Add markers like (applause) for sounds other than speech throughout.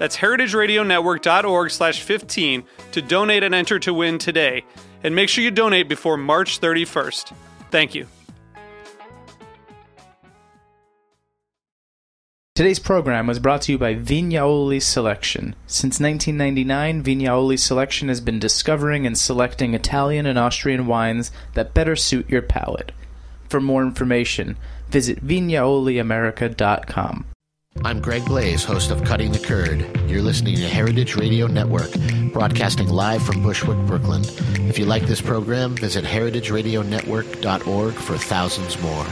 That's heritageradionetwork.org slash 15 to donate and enter to win today. And make sure you donate before March 31st. Thank you. Today's program was brought to you by Vignaioli Selection. Since 1999, Vignaioli Selection has been discovering and selecting Italian and Austrian wines that better suit your palate. For more information, visit vignaoliamerica.com. I'm Greg Blais, host of Cutting the Curd. You're listening to Heritage Radio Network, broadcasting live from Bushwick, Brooklyn. If you like this program, visit heritageradionetwork.org for thousands more.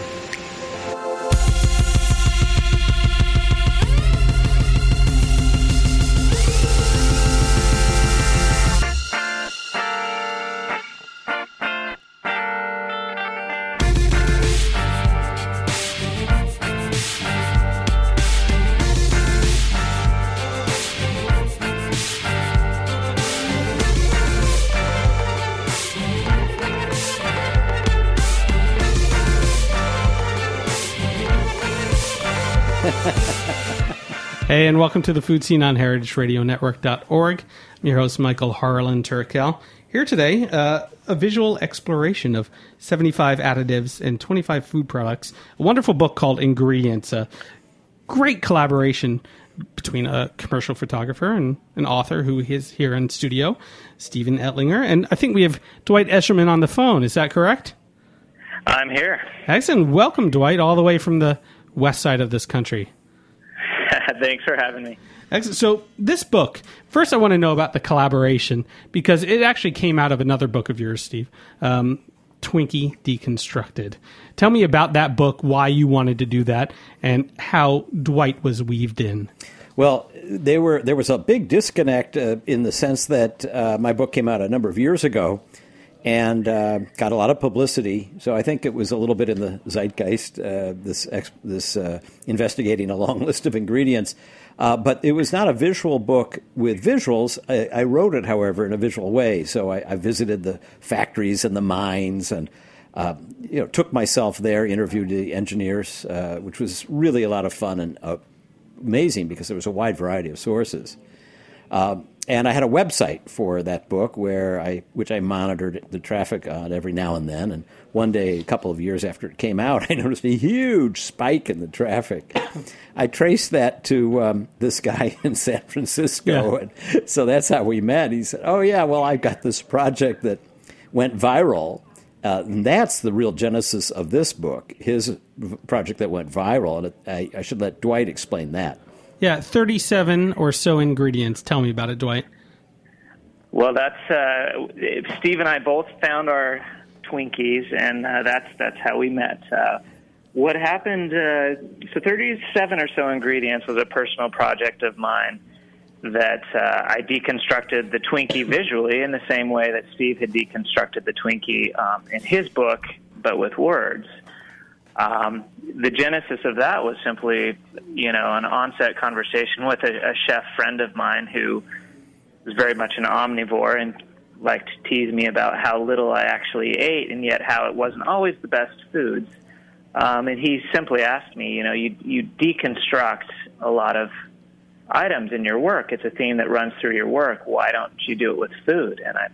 Hey, and welcome to the Food Seen on heritageradionetwork.org. I'm your host, Michael Harlan Turkel. Here today, uh, a visual exploration of 75 additives and 25 food products. A wonderful book called Ingredients. A great collaboration between a commercial photographer and an author who is here in studio, Stephen Ettlinger. And I think we have Dwight Eschliman on the phone. Is that correct? I'm here. Excellent. Welcome, Dwight, all the way from the west side of this country. Thanks for having me. Excellent. So this book, first, I want to know about the collaboration because it actually came out of another book of yours, Steve. Um, Twinkie Deconstructed. Tell me about that book, why you wanted to do that, and how Dwight was weaved in. Well, they were, there was a big disconnect uh, in the sense that uh, my book came out a number of years ago and uh, got a lot of publicity. So I think it was a little bit in the zeitgeist. Uh, this ex- this uh, investigating a long (laughs) list of ingredients, uh, but it was not a visual book with visuals. I, I wrote it, however, in a visual way. So I, I visited the factories and the mines and. Uh, you know, took myself there, interviewed the engineers, uh, which was really a lot of fun and amazing because there was a wide variety of sources. And I had a website for that book where I, which I monitored the traffic on every now and then. And one day, a couple of years after it came out, (laughs) I noticed a huge spike in the traffic. I traced that to um, this guy (laughs) in San Francisco, yeah. and so that's how we met. He said, "Oh yeah, well I've got this project that went viral." Uh, and that's the real genesis of this book, his project that went viral. And I, I should let Dwight explain that. Yeah, 37 or so ingredients. Tell me about it, Dwight. Well, that's uh, Steve and I both found our Twinkies, and uh, that's that's how we met. Uh, what happened? Uh, so, 37 or so ingredients was a personal project of mine that uh, I deconstructed the Twinkie visually in the same way that Steve had deconstructed the Twinkie um, in his book, but with words. Um, the genesis of that was simply, you know, an onset conversation with a, a chef friend of mine who was very much an omnivore and liked to tease me about how little I actually ate and yet how it wasn't always the best foods. Um, and he simply asked me, you know, you, you deconstruct a lot of items in your work. It's a theme that runs through your work. Why don't you do it with food? And I,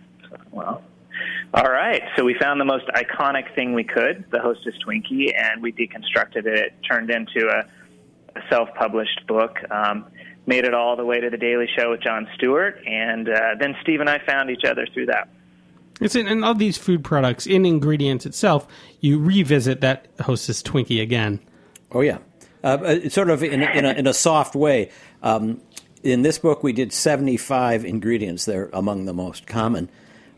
well, all right. So we found the most iconic thing we could, the Hostess Twinkie, and we deconstructed it. It turned into a, a self-published book. Um, made it all the way to the Daily Show with Jon Stewart, and uh, then Steve and I found each other through that. It's in, in all these food products, in ingredients itself, you revisit that Hostess Twinkie again. Oh yeah, uh, sort of in, in, a, in a soft way. Um, in this book, we did 75 ingredients. They're among the most common.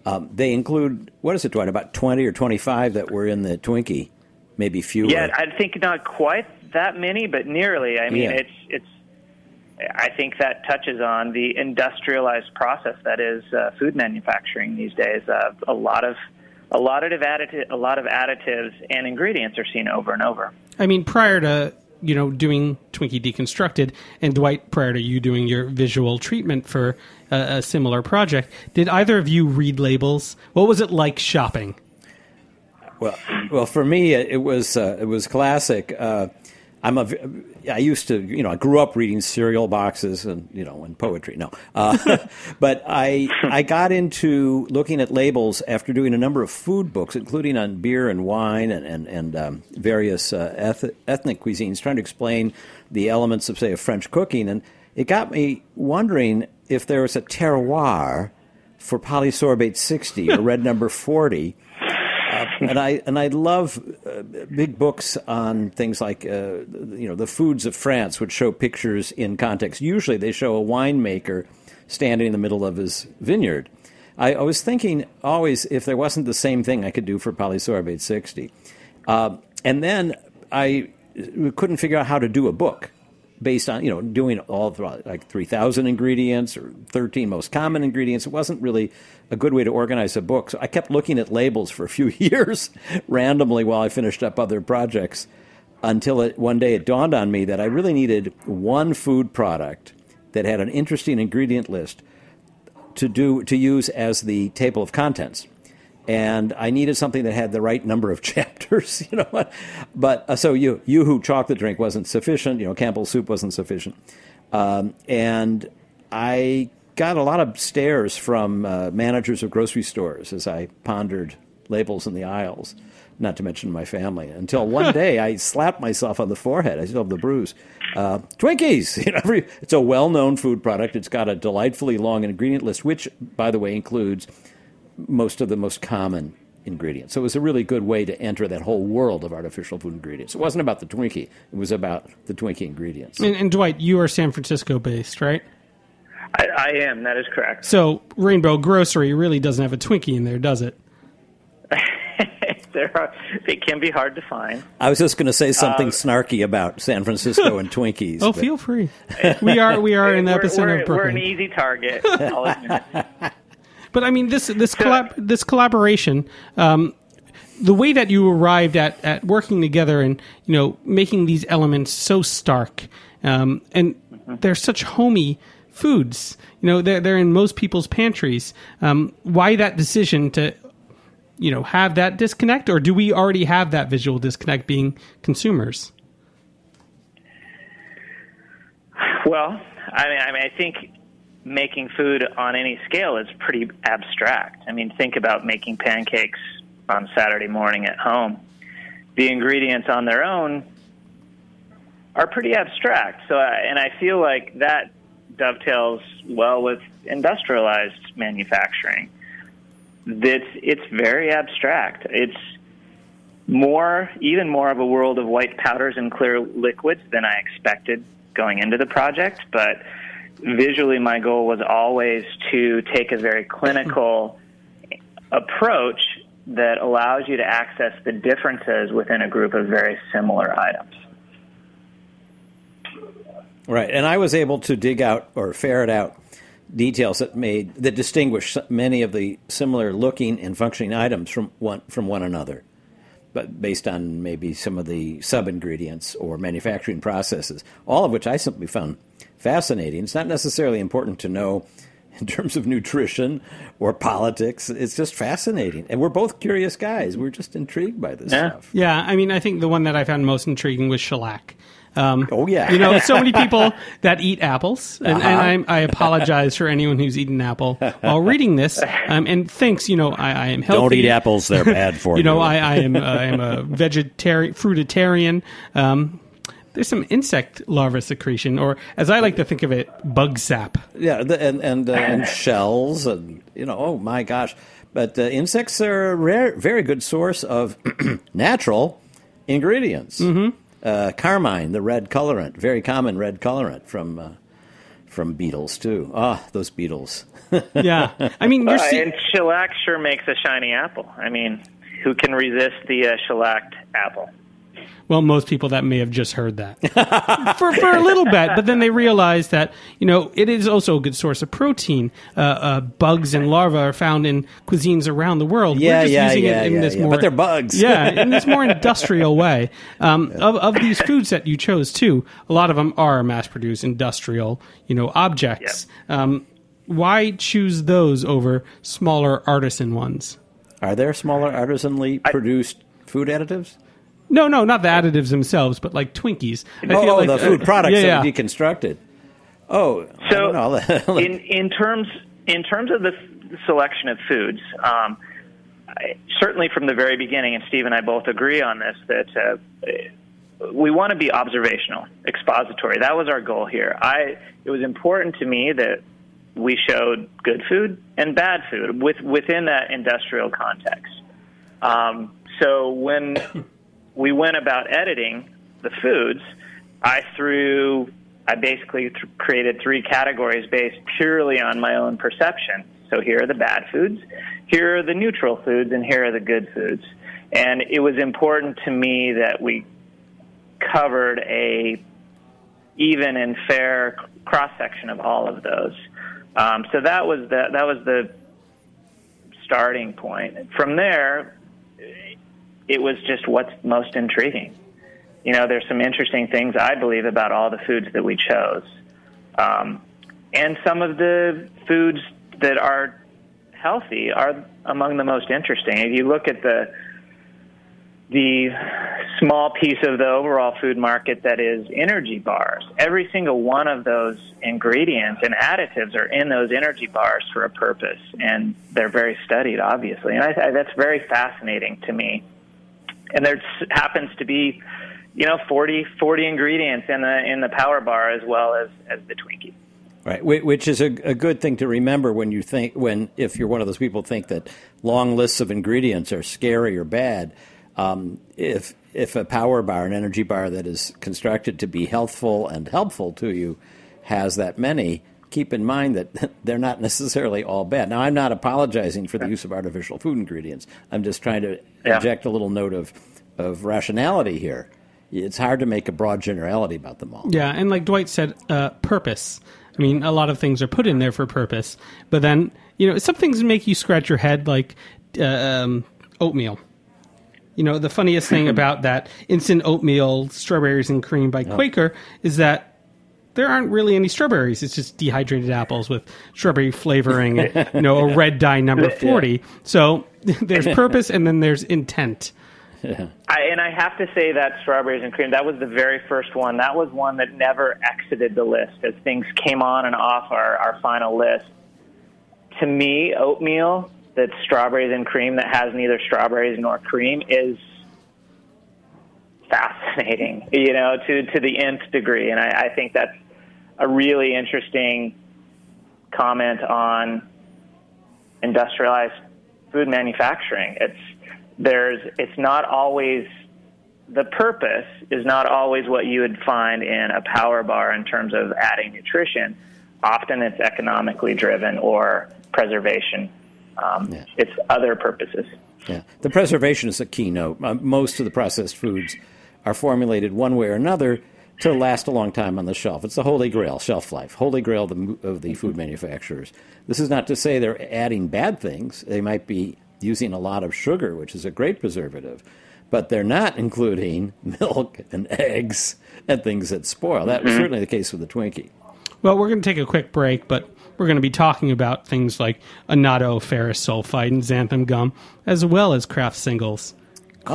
Um, they include what is it, Dwight? About 20 or 25 that were in the Twinkie, maybe fewer. Yeah, I think not quite that many, but nearly. I mean, Yeah. it's it's. I think that touches on the industrialized process that is uh, food manufacturing these days. Uh, a lot of a lot of additive, a lot of additives and ingredients are seen over and over. I mean, prior to you know doing Twinkie Deconstructed, and Dwight, prior to you doing your visual treatment for a, a similar project, did either of you read labels? What was it like shopping? Well, well, for me, it was uh, it was classic. Uh, I'm a. I used to, you know, I grew up reading cereal boxes and you know and poetry. No, uh, (laughs) but I I got into looking at labels after doing a number of food books, including on beer and wine and and, and um, various uh, eth- ethnic cuisines, trying to explain the elements of say of French cooking, and it got me wondering if there was a terroir for polysorbate 60 or red number 40 (laughs) and I and I love uh, big books on things like uh, you know the foods of France, which show pictures in context. Usually, they show a winemaker standing in the middle of his vineyard. I, I was thinking always if there wasn't the same thing I could do for polysorbate sixty, uh, and then I couldn't figure out how to do a book based on you know doing all like 3000 ingredients or 13 most common ingredients. It wasn't really a good way to organize a book. So i kept looking at labels for a few (laughs) years randomly while i finished up other projects until it, one day it dawned on me that i really needed one food product that had an interesting ingredient list to do to use as the table of contents and I needed something that had the right number of (laughs) chapters, you know. But uh, so you Yoo-hoo chocolate drink wasn't sufficient, you know. Campbell's soup wasn't sufficient, um, and I got a lot of stares from uh, managers of grocery stores as I pondered labels in the aisles. Not to mention my family. Until (laughs) one day, I slapped myself on the forehead. I still have the bruise. Uh, Twinkies. (laughs) You know, every, it's a well-known food product. It's got a delightfully long ingredient list, which, by the way, includes most of the most common ingredients. So it was a really good way to enter that whole world of artificial food ingredients. It wasn't about the Twinkie; it was about the Twinkie ingredients. And, and Dwight, you are San Francisco based, right? I, I am. That is correct. So Rainbow Grocery really doesn't have a Twinkie in there, does it? (laughs) there are, they can be hard to find. I was just going to say something uh, snarky about San Francisco (laughs) and Twinkies. Oh, but- feel free. (laughs) We are we are in the We're- epicenter we're, of we're Brooklyn. an easy target. I'll admit it. But I mean, this this collab this collaboration, um, the way that you arrived at at working together and you know making these elements so stark, um, and they're such homey foods. You know, they're they're in most people's pantries. Um, why that decision to, you know, have that disconnect, or do we already have that visual disconnect being consumers? Well, I mean, I mean, I think making food on any scale is pretty abstract. I mean, think about making pancakes on Saturday morning at home. The ingredients on their own are pretty abstract. So, I, and I feel like that dovetails well with industrialized manufacturing. That's it's very abstract. It's more, even more of a world of white powders and clear liquids than I expected going into the project. But visually, my goal was always to take a very clinical approach that allows you to access the differences within a group of very similar items. Right, and I was able to dig out or ferret out details that made that distinguish many of the similar looking and functioning items from one from one another, but based on maybe some of the sub ingredients or manufacturing processes, all of which I simply found fascinating. It's not necessarily important to know in terms of nutrition or politics. It's just fascinating, and we're both curious guys. We're just intrigued by this Yeah. stuff. Yeah, I mean, I think the one that I found most intriguing was shellac. Um, Oh, yeah. you know, so many people (laughs) that eat apples, and, Uh-huh. and I'm, I apologize for anyone who's eaten an apple while reading this. Um, and thanks, you know, I, I am healthy. Don't eat apples; they're bad (laughs) for you. You know, I, I am uh, I am a (laughs) vegetarian, fruitarian. Um, there's some insect larva secretion, or as I like to think of it, bug sap. Yeah, the, and and uh, and (laughs) shells, and you know, oh my gosh. But uh, insects are a rare, very good source of (clears throat) natural ingredients. Mm-hmm. Uh, carmine, the red colorant, very common red colorant from uh, from beetles too. Ah, those beetles. (laughs) yeah, I mean, you're Uh, see- and shellac sure makes a shiny apple. I mean, who can resist the uh, shellacked apple? Well, most people that may have just heard that (laughs) for for a little bit, but then they realize that you know it is also a good source of protein. Uh, uh, bugs and larvae are found in cuisines around the world. Yeah, We're just yeah, using yeah, it in yeah, this yeah. more, But they're bugs. (laughs) yeah, in this more industrial way. Um, of of these foods that you chose too, a lot of them are mass-produced industrial, you know, objects. Um, why choose those over smaller artisan ones? Are there smaller artisanally produced food additives? No, no, not the additives themselves, but like Twinkies. I oh, feel oh, like, the uh, food products yeah, that yeah. are deconstructed. Oh, I So, don't know. (laughs) in in terms in terms of the selection of foods, um, I, certainly from the very beginning, and Steve and I both agree on this that uh, we want to be observational, expository. That was our goal here. I it was important to me that we showed good food and bad food with within that industrial context. Um, so when we went about editing the foods, I threw, I basically th- created three categories based purely on my own perception. So here are the bad foods, here are the neutral foods, and here are the good foods. And it was important to me that we covered a even and fair cross section of all of those. Um, so that was the that was the starting point. From there, it was just what's most intriguing. You know, there's some interesting things I believe about all the foods that we chose, um, and some of the foods that are healthy are among the most interesting. If you look at the the small piece of the overall food market that is energy bars. Every single one of those ingredients and additives are in those energy bars for a purpose, and they're very studied, obviously. And I, I, that's very fascinating to me. And there happens to be, you know, 40, 40 ingredients in the in the power bar as well as as the Twinkie. Right, which is a, a good thing to remember when you think when if you're one of those people think that long lists of ingredients are scary or bad. Um, if if a power bar, an energy bar that is constructed to be healthful and helpful to you, has that many, keep in mind that (laughs) they're not necessarily all bad. Now, I'm not apologizing for the use of artificial food ingredients. I'm just trying to Yeah. inject a little note of of rationality here. It's hard to make a broad generality about them all. Yeah, and like Dwight said, uh, purpose. I mean, a lot of things are put in there for purpose, but then you know some things make you scratch your head, like uh, um, oatmeal. You know, the funniest thing (laughs) about that instant oatmeal strawberries and cream by Quaker is that there aren't really any strawberries. It's just dehydrated apples with strawberry flavoring, and, you know, a red dye number (laughs) forty. So (laughs) there's purpose and then there's intent. (laughs) I, and I have to say that strawberries and cream, that was the very first one. That was one that never exited the list as things came on and off our, our final list. To me, oatmeal that's strawberries and cream that has neither strawberries nor cream is fascinating, you know, to, to the nth degree. And I, I think that's a really interesting comment on industrialized food manufacturing. It's there's it's not always the purpose is not always what you would find in a power bar in terms of adding nutrition. Often it's economically driven or preservation. Um, Yeah. It's other purposes. Yeah, the preservation is a keynote. Uh, most of the processed foods are formulated one way or another to last a long time on the shelf. It's the holy grail, shelf life, holy grail of the, of the food manufacturers. This is not to say they're adding bad things. They might be using a lot of sugar, which is a great preservative, but they're not including (laughs) milk and eggs and things that spoil. That was mm-hmm. certainly the case with the Twinkie. Well, we're going to take a quick break, but we're going to be talking about things like annatto ferrous sulfite and xanthan gum, as well as Kraft Singles,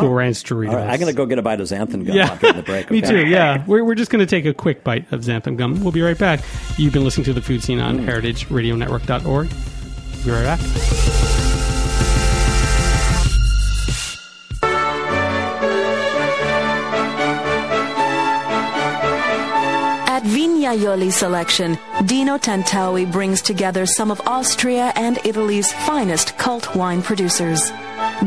Cool Ranch Doritos. All right, I'm going to go get a bite of xanthan gum Yeah, after the break. (laughs) me too. Yeah, we're we're just going to take a quick bite of xanthan gum. We'll be right back. You've been listening to the Food Seen on mm. HeritageRadioNetwork.org. We'll be right back. At Vinya Vignaioli selection, Dino Tantawi brings together some of Austria and Italy's finest cult wine producers.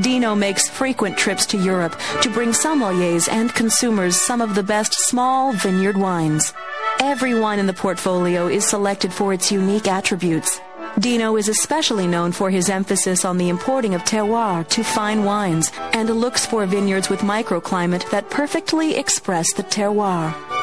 Dino makes frequent trips to Europe to bring sommeliers and consumers some of the best small vineyard wines. Every wine in the portfolio is selected for its unique attributes. Dino is especially known for his emphasis on the importing of terroir to fine wines and looks for vineyards with microclimate that perfectly express the terroir.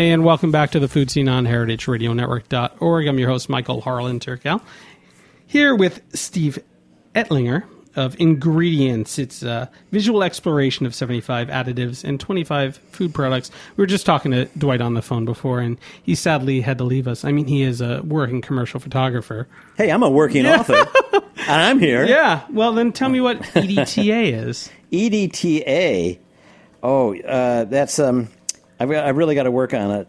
And welcome back to the Food Seen on heritageradionetwork.org. I'm your host, Michael Harlan Turkel. Here with Steve Ettlinger of Ingredients. It's a visual exploration of 75 additives and 25 food products. We were just talking to Dwight on the phone before, and he sadly had to leave us. I mean, he is a working commercial photographer. Hey, I'm a working author, and I'm here. (laughs) Yeah. Well, then tell me what EDTA is. (laughs) EDTA. Oh, uh, that's um, I've, got- I've really got to work on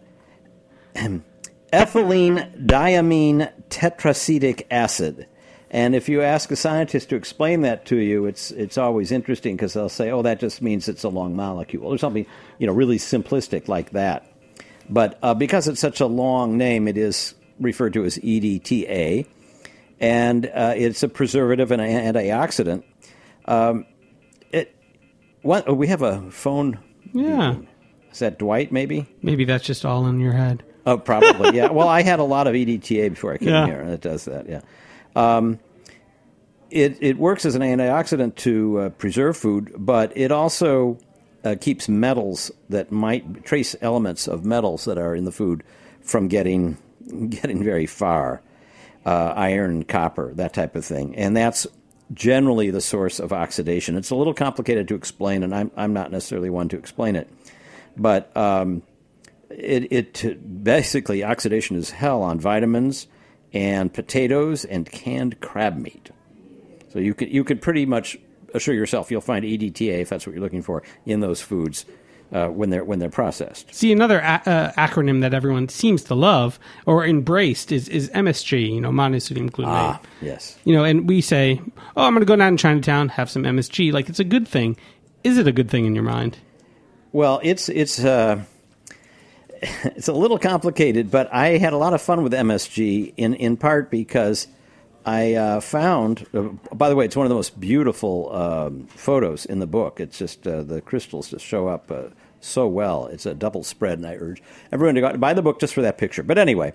it. (clears throat) Ethylene diamine tetracetic acid. And if you ask a scientist to explain that to you, it's it's always interesting because they'll say, "Oh, that just means it's a long molecule," or something, you know, really simplistic like that. But uh, because it's such a long name, it is referred to as EDTA, and uh, it's a preservative and an antioxidant. Um, it, what, oh, we have a phone. Yeah. Is that Dwight? Maybe. Maybe that's just all in your head. Oh, probably. Yeah. Well, I had a lot of EDTA before I came Yeah. here, and it does that. Yeah. Um, it it works as an antioxidant to uh, preserve food, but it also uh, keeps metals that might trace elements of metals that are in the food from getting (laughs) getting very far. Uh, iron, copper, that type of thing, and that's generally the source of oxidation. It's a little complicated to explain, and I'm I'm not necessarily one to explain it, but um, it, it basically oxidation is hell on vitamins and potatoes and canned crab meat. So you could you could pretty much assure yourself you'll find EDTA if that's what you're looking for in those foods uh, when they're when they're processed. See, another a- uh, acronym that everyone seems to love or embraced is, is MSG, you know, monosodium glutamate. Ah, yes. You know, and we say, oh, I'm going to go down to Chinatown, have some MSG. Like, it's a good thing. Is it a good thing in your mind? Well, it's it's uh, (laughs) it's a little complicated, but I had a lot of fun with MSG in in part because I uh, found. Uh, by the way, it's one of the most beautiful um, photos in the book. It's just uh, the crystals just show up uh, so well. It's a double spread, and I urge everyone to go out and buy the book just for that picture. But anyway.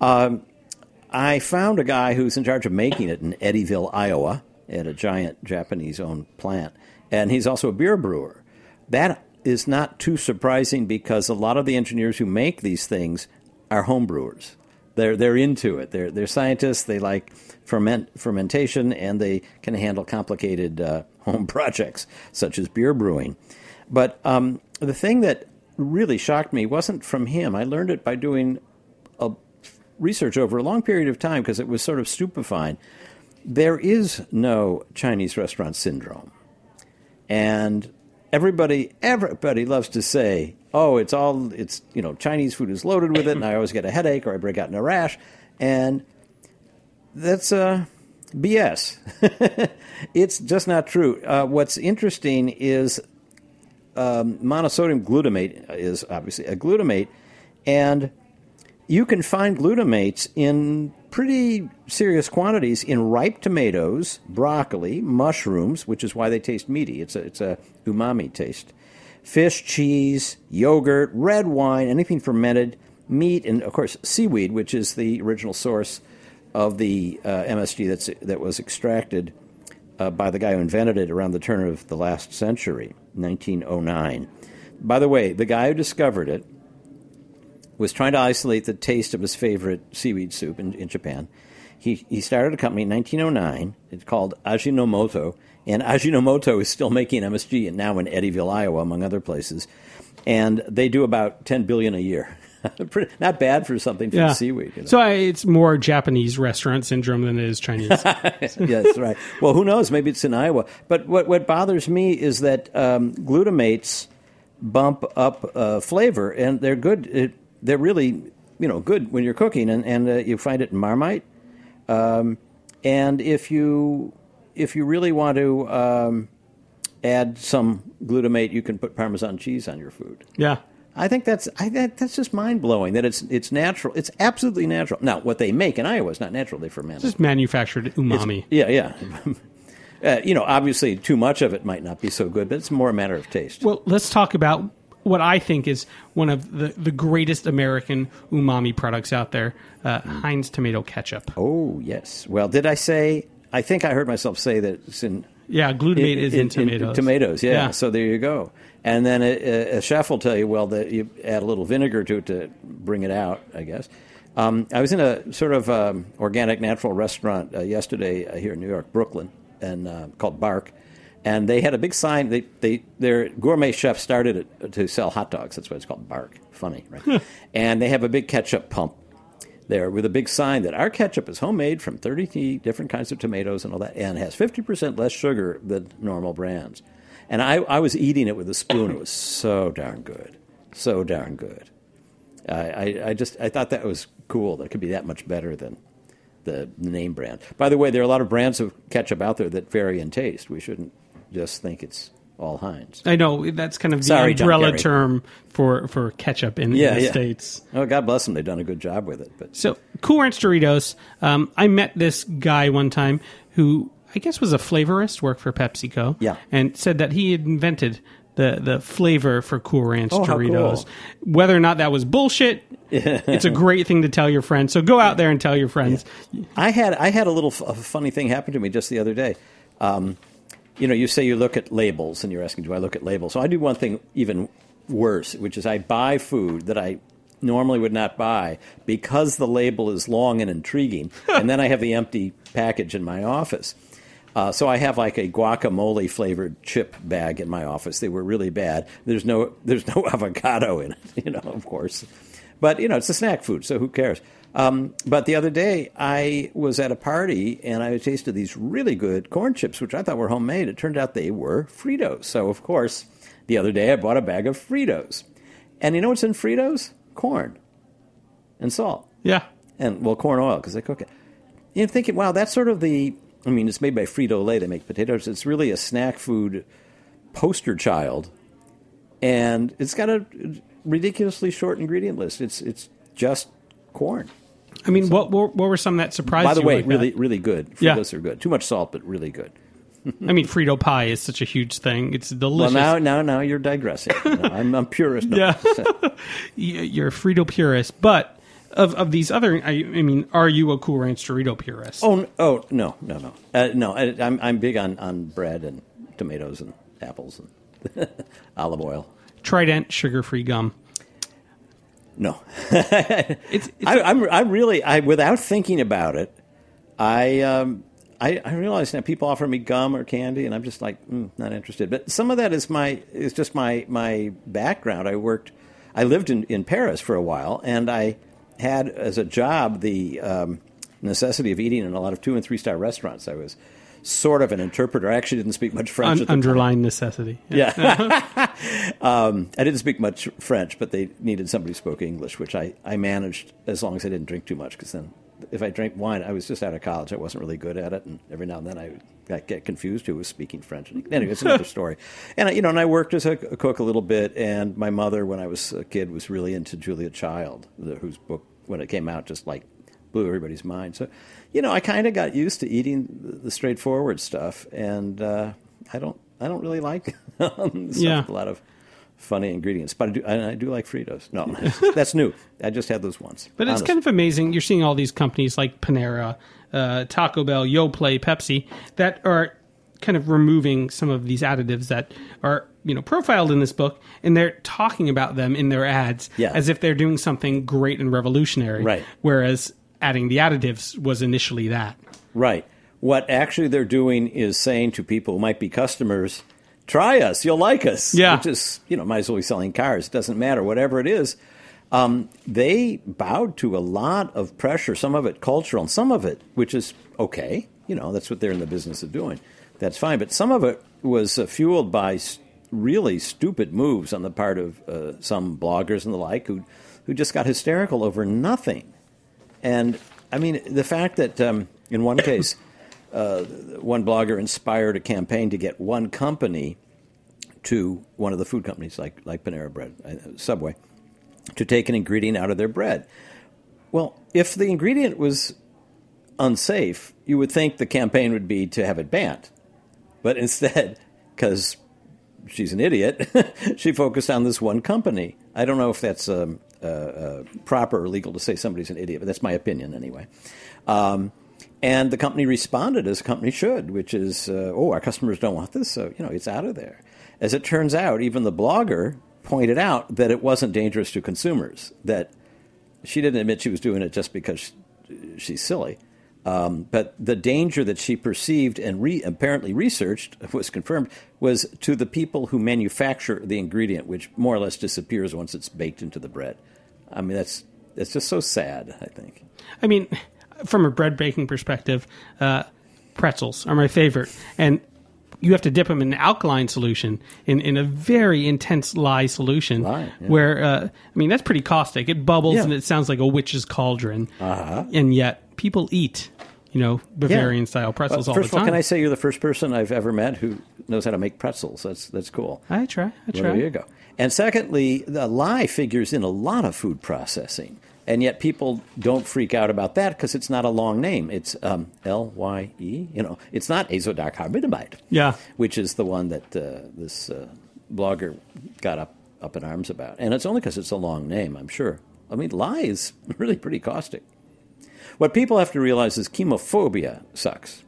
Um, I found a guy who's in charge of making it in Eddyville, Iowa, at a giant Japanese owned plant. And he's also a beer brewer. That is not too surprising because a lot of the engineers who make these things are home brewers. They're, they're into it. They're, they're scientists. They like ferment, fermentation and they can handle complicated uh, (laughs) home projects such as beer brewing. But um, the thing that really shocked me wasn't from him. I learned it by doing a research over a long period of time because it was sort of stupefying. There is no Chinese restaurant syndrome. And everybody everybody loves to say, "Oh, it's all it's, you know, Chinese food is loaded with it and I always get a headache or I break out in a rash." And that's uh BS. (laughs) it's just not true. Uh, what's interesting is um, monosodium glutamate is obviously a glutamate, and you can find glutamates in pretty serious quantities in ripe tomatoes, broccoli, mushrooms, which is why they taste meaty. It's a, it's a umami taste. Fish, cheese, yogurt, red wine, anything fermented, meat, and of course seaweed, which is the original source of the uh, MSG that's, that was extracted uh, by the guy who invented it around the turn of the last century, 1909. By the way, the guy who discovered it was trying to isolate the taste of his favorite seaweed soup in, in Japan. He, he started a company in 1909. It's called Ajinomoto, and Ajinomoto is still making MSG and now in Eddyville, Iowa, among other places. and they do about ten billion a year. (laughs) Not bad for something from Yeah. seaweed. You know? So I, it's more Japanese restaurant syndrome than it is Chinese. (laughs) yes, right. Well, who knows? Maybe it's in Iowa. But what what bothers me is that um, glutamates bump up uh, flavor, and they're good. It, they're really you know good when you're cooking, and and uh, you find it in Marmite. Um, and if you if you really want to um, add some glutamate, you can put Parmesan cheese on your food. yeah. I think that's I, that, that's just mind blowing. That it's it's natural. It's absolutely natural. Now, what they make in Iowa is not natural. They ferment. it. Just manufactured umami. Yeah, yeah. (laughs) uh, you know, obviously, too much of it might not be so good, but it's more a matter of taste. Well, let's talk about what I think is one of the, the greatest American umami products out there uh, Heinz tomato ketchup. oh, yes. Well, did I say? I think I heard myself say that it's in Yeah, glutamate is in, tomatoes. tomatoes, yeah. Yeah. So there you go. And then a, a chef will tell you, well, that you add a little vinegar to it to bring it out. I guess. Um, I was in a sort of um, organic natural restaurant uh, yesterday uh, here in New York, Brooklyn, and uh, called Bark. And they had a big sign. They, they their gourmet chef started it to sell hot dogs. That's why it's called Bark. Funny, right? and they have a big ketchup pump there with a big sign that our ketchup is homemade from 30 different kinds of tomatoes and all that, and has 50% less sugar than normal brands. And I, I was eating it with a spoon. It was so darn good, so darn good. I, I, I just I thought that was cool. That it could be that much better than the name brand. By the way, there are a lot of brands of ketchup out there that vary in taste. We shouldn't just think it's all Heinz. I know that's kind of the Sorry, umbrella term for, for ketchup in, Yeah, in the yeah. States. Oh, God bless them. They've done a good job with it. But So, Cool Ranch Doritos. Um, I met this guy one time who I guess was a flavorist, worked for PepsiCo. Yeah. and said that he had invented the the flavor for Cool Ranch Oh, Doritos. cool. Whether or not that was bullshit, (laughs) it's a great thing to tell your friends. So go out there and tell your friends. I had I had a little f- a funny thing happen to me just the other day. Um, you know, you say you look at labels, and you're asking, do I look at labels? So I do one thing even worse, which is I buy food that I normally would not buy because the label is long and intriguing, (laughs) and then I have the empty package in my office. Uh, so I have like a guacamole flavored chip bag in my office. They were really bad. There's no there's no (laughs) avocado in it, you know, of course. But you know, it's a snack food, so who cares? Um, but the other day, I was at a party and I tasted these really good corn chips, which I thought were homemade. It turned out they were Fritos. So of course, the other day I bought a bag of Fritos, and you know what's in Fritos? Corn and salt Yeah, and well, corn oil because they cook it. You're thinking, wow, that's sort of the. I mean, it's made by Frito Lay. They make potatoes. It's really a snack food poster child, and it's got a ridiculously short ingredient list. It's it's just corn. I mean, what, what what were some that surprised By the way, like that? really really good. Yeah. Fritos are good. Too much salt, but really good. I mean, Frito pie is such a huge thing. It's delicious. Well, now now now you're digressing. (laughs) I'm, I'm purist. No. Yeah. (laughs) You're a Frito purist, but of of these other, I, I mean, are you a Cool Ranch Dorito purist? Oh, oh no, no, no, uh, no. I, I'm I'm big on, on bread and tomatoes and apples and (laughs) olive oil. Trident sugar free gum. No, (laughs) It's, it's I, I'm I'm really I without thinking about it, I um I, I realize now people offer me gum or candy and I'm just like mm, not interested. But some of that is my is just my my background. I worked, I lived in in Paris for a while and I had as a job the um, necessity of eating in a lot of two and three star restaurants. I was sort of an interpreter. I actually didn't speak much French. un- at the time. underlying necessity. Yeah. (laughs) um, I didn't speak much French, but they needed somebody who spoke English, which I, I managed as long as I didn't drink too much. Because then, if I drank wine, I was just out of college. I wasn't really good at it, and every now and then I got get confused who was speaking French. Anyway, it's another (laughs) story. And I- you know, and I worked as a, a cook a little bit. And my mother, when I was a kid, was really into Julia Child, the, whose book when it came out just like blew everybody's mind. So, you know, I kind of got used to eating the, straightforward stuff, and uh, I don't, I don't really like (laughs) stuff Yeah. with a lot of funny ingredients. But I do, I, I do like Fritos. No, (laughs) that's new. I just had those once. But it's kind of amazing. You're seeing all these companies like Panera, uh, Taco Bell, Yoplait, Pepsi that are kind of removing some of these additives that are you know profiled in this book, and they're talking about them in their ads Yeah. as if they're doing something great and revolutionary. Right. Whereas adding the additives was initially that. Right. What actually they're doing is saying to people who might be customers, try us, you'll like us. Yeah. Which is, you know, might as well be selling cars. It doesn't matter, whatever it is. Um, they bowed to a lot of pressure, some of it cultural, and some of it, which is okay. You know, that's what they're in the business of doing. That's fine. But some of it was uh, fueled by really stupid moves on the part of uh, some bloggers and the like who, who just got hysterical over nothing. And I mean, the fact that um, in one case, (coughs) uh, one blogger inspired a campaign to get one company to one of the food companies, like like Panera Bread, uh, Subway, to take an ingredient out of their bread. Well, if the ingredient was unsafe, you would think the campaign would be to have it banned. But (laughs) instead, because she's an idiot, (laughs) she focused on this one company. I don't know if that's um, uh, uh, proper or legal to say somebody's an idiot, but that's my opinion anyway. Um, and the company responded as a company should, which is, uh, oh, our customers don't want this, so you know it's out of there. As it turns out, even the blogger pointed out that it wasn't dangerous to consumers. That she didn't admit she was doing it just because she's silly. Um, but the danger that she perceived and re- apparently researched (laughs) was confirmed was to the people who manufacture the ingredient, which more or less disappears once it's baked into the bread. I mean, that's that's just so sad. I think. I mean, from a bread baking perspective, uh, pretzels are my favorite, and you have to dip them in an alkaline solution in, in a very intense lye solution. Lye, yeah. Where uh, I mean, that's pretty caustic. It bubbles Yeah. and it sounds like a witch's cauldron, uh-huh. and yet people eat, you know, Bavarian style pretzels Well, all first of all, can I say you're the first person I've ever met who knows how to make pretzels? That's that's cool. I try. I Well, try. there you go. And secondly, the lye figures in a lot of food processing, and yet people don't freak out about that because it's not a long name. It's um, L Y E. You know, it's not azodicarbonamide. Yeah. which is the one that uh, this uh, blogger got up up in arms about, and it's only because it's a long name. I'm sure. I mean, lye is (laughs) really pretty caustic. What people have to realize is chemophobia sucks.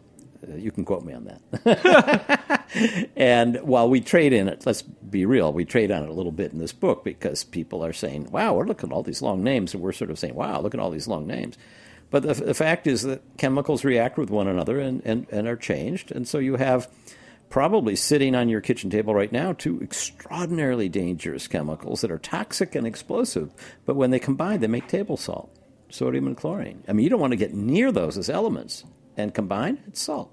Uh, you can quote me on that. (laughs) and while we trade in it, let's be real, we trade on it a little bit in this book because people are saying, wow, we're looking at all these long names. And we're sort of saying, wow, look at all these long names. But the, the fact is that chemicals react with one another and, and, and are changed. And so you have probably sitting on your kitchen table right now two extraordinarily dangerous chemicals that are toxic and explosive. But when they combine, they make table salt, sodium and chlorine. I mean, you don't want to get near those as elements. And combined, it's salt.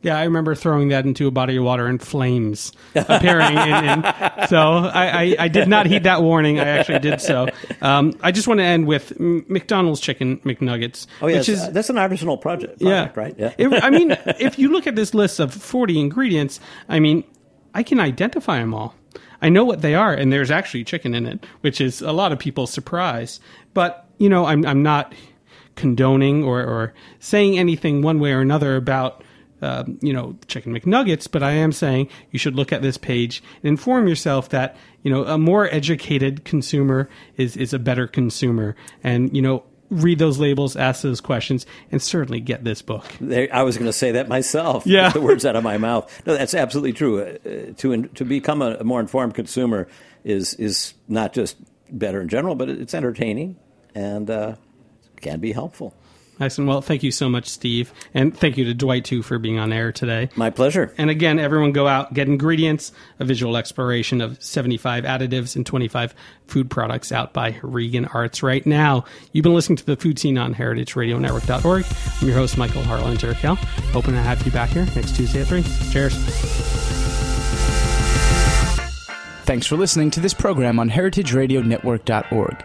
Yeah, I remember throwing that into a body of water and flames appearing. in, in, (laughs) so I, I, I did not heed that warning. I actually did so. Um, I just want to end with McDonald's chicken McNuggets, Oh, yeah, which is that's an artisanal project, yeah, right? Yeah. It- I mean, (laughs) if you look at this list of 40 ingredients, I mean, I can identify them all. I know what they are, and there's actually chicken in it, which is a lot of people's surprise. But you know, I'm I'm not condoning or, or saying anything one way or another about um, you know chicken McNuggets, but I am saying you should look at this page and inform yourself that you know a more educated consumer is is a better consumer, and you know read those labels, ask those questions, and certainly get this book. There, I was going to say that myself. Yeah. the words out of my mouth. No, that's absolutely true. Uh, to to become a, a more informed consumer is is not just better in general, but it's entertaining and uh, can be helpful. Excellent. Well, thank you so much, Steve, and thank you to Dwight too for being on air today. My pleasure. And again, everyone go out, get ingredients, a visual exploration of 75 additives and 25 food products out by Regan Arts right now. You've been listening to the Food Seen on heritageradionetwork.org. I'm your host, Michael Harlan Turkel. Hoping to have you back here next Tuesday at 3. Cheers. Thanks for listening to this program on heritageradionetwork.org.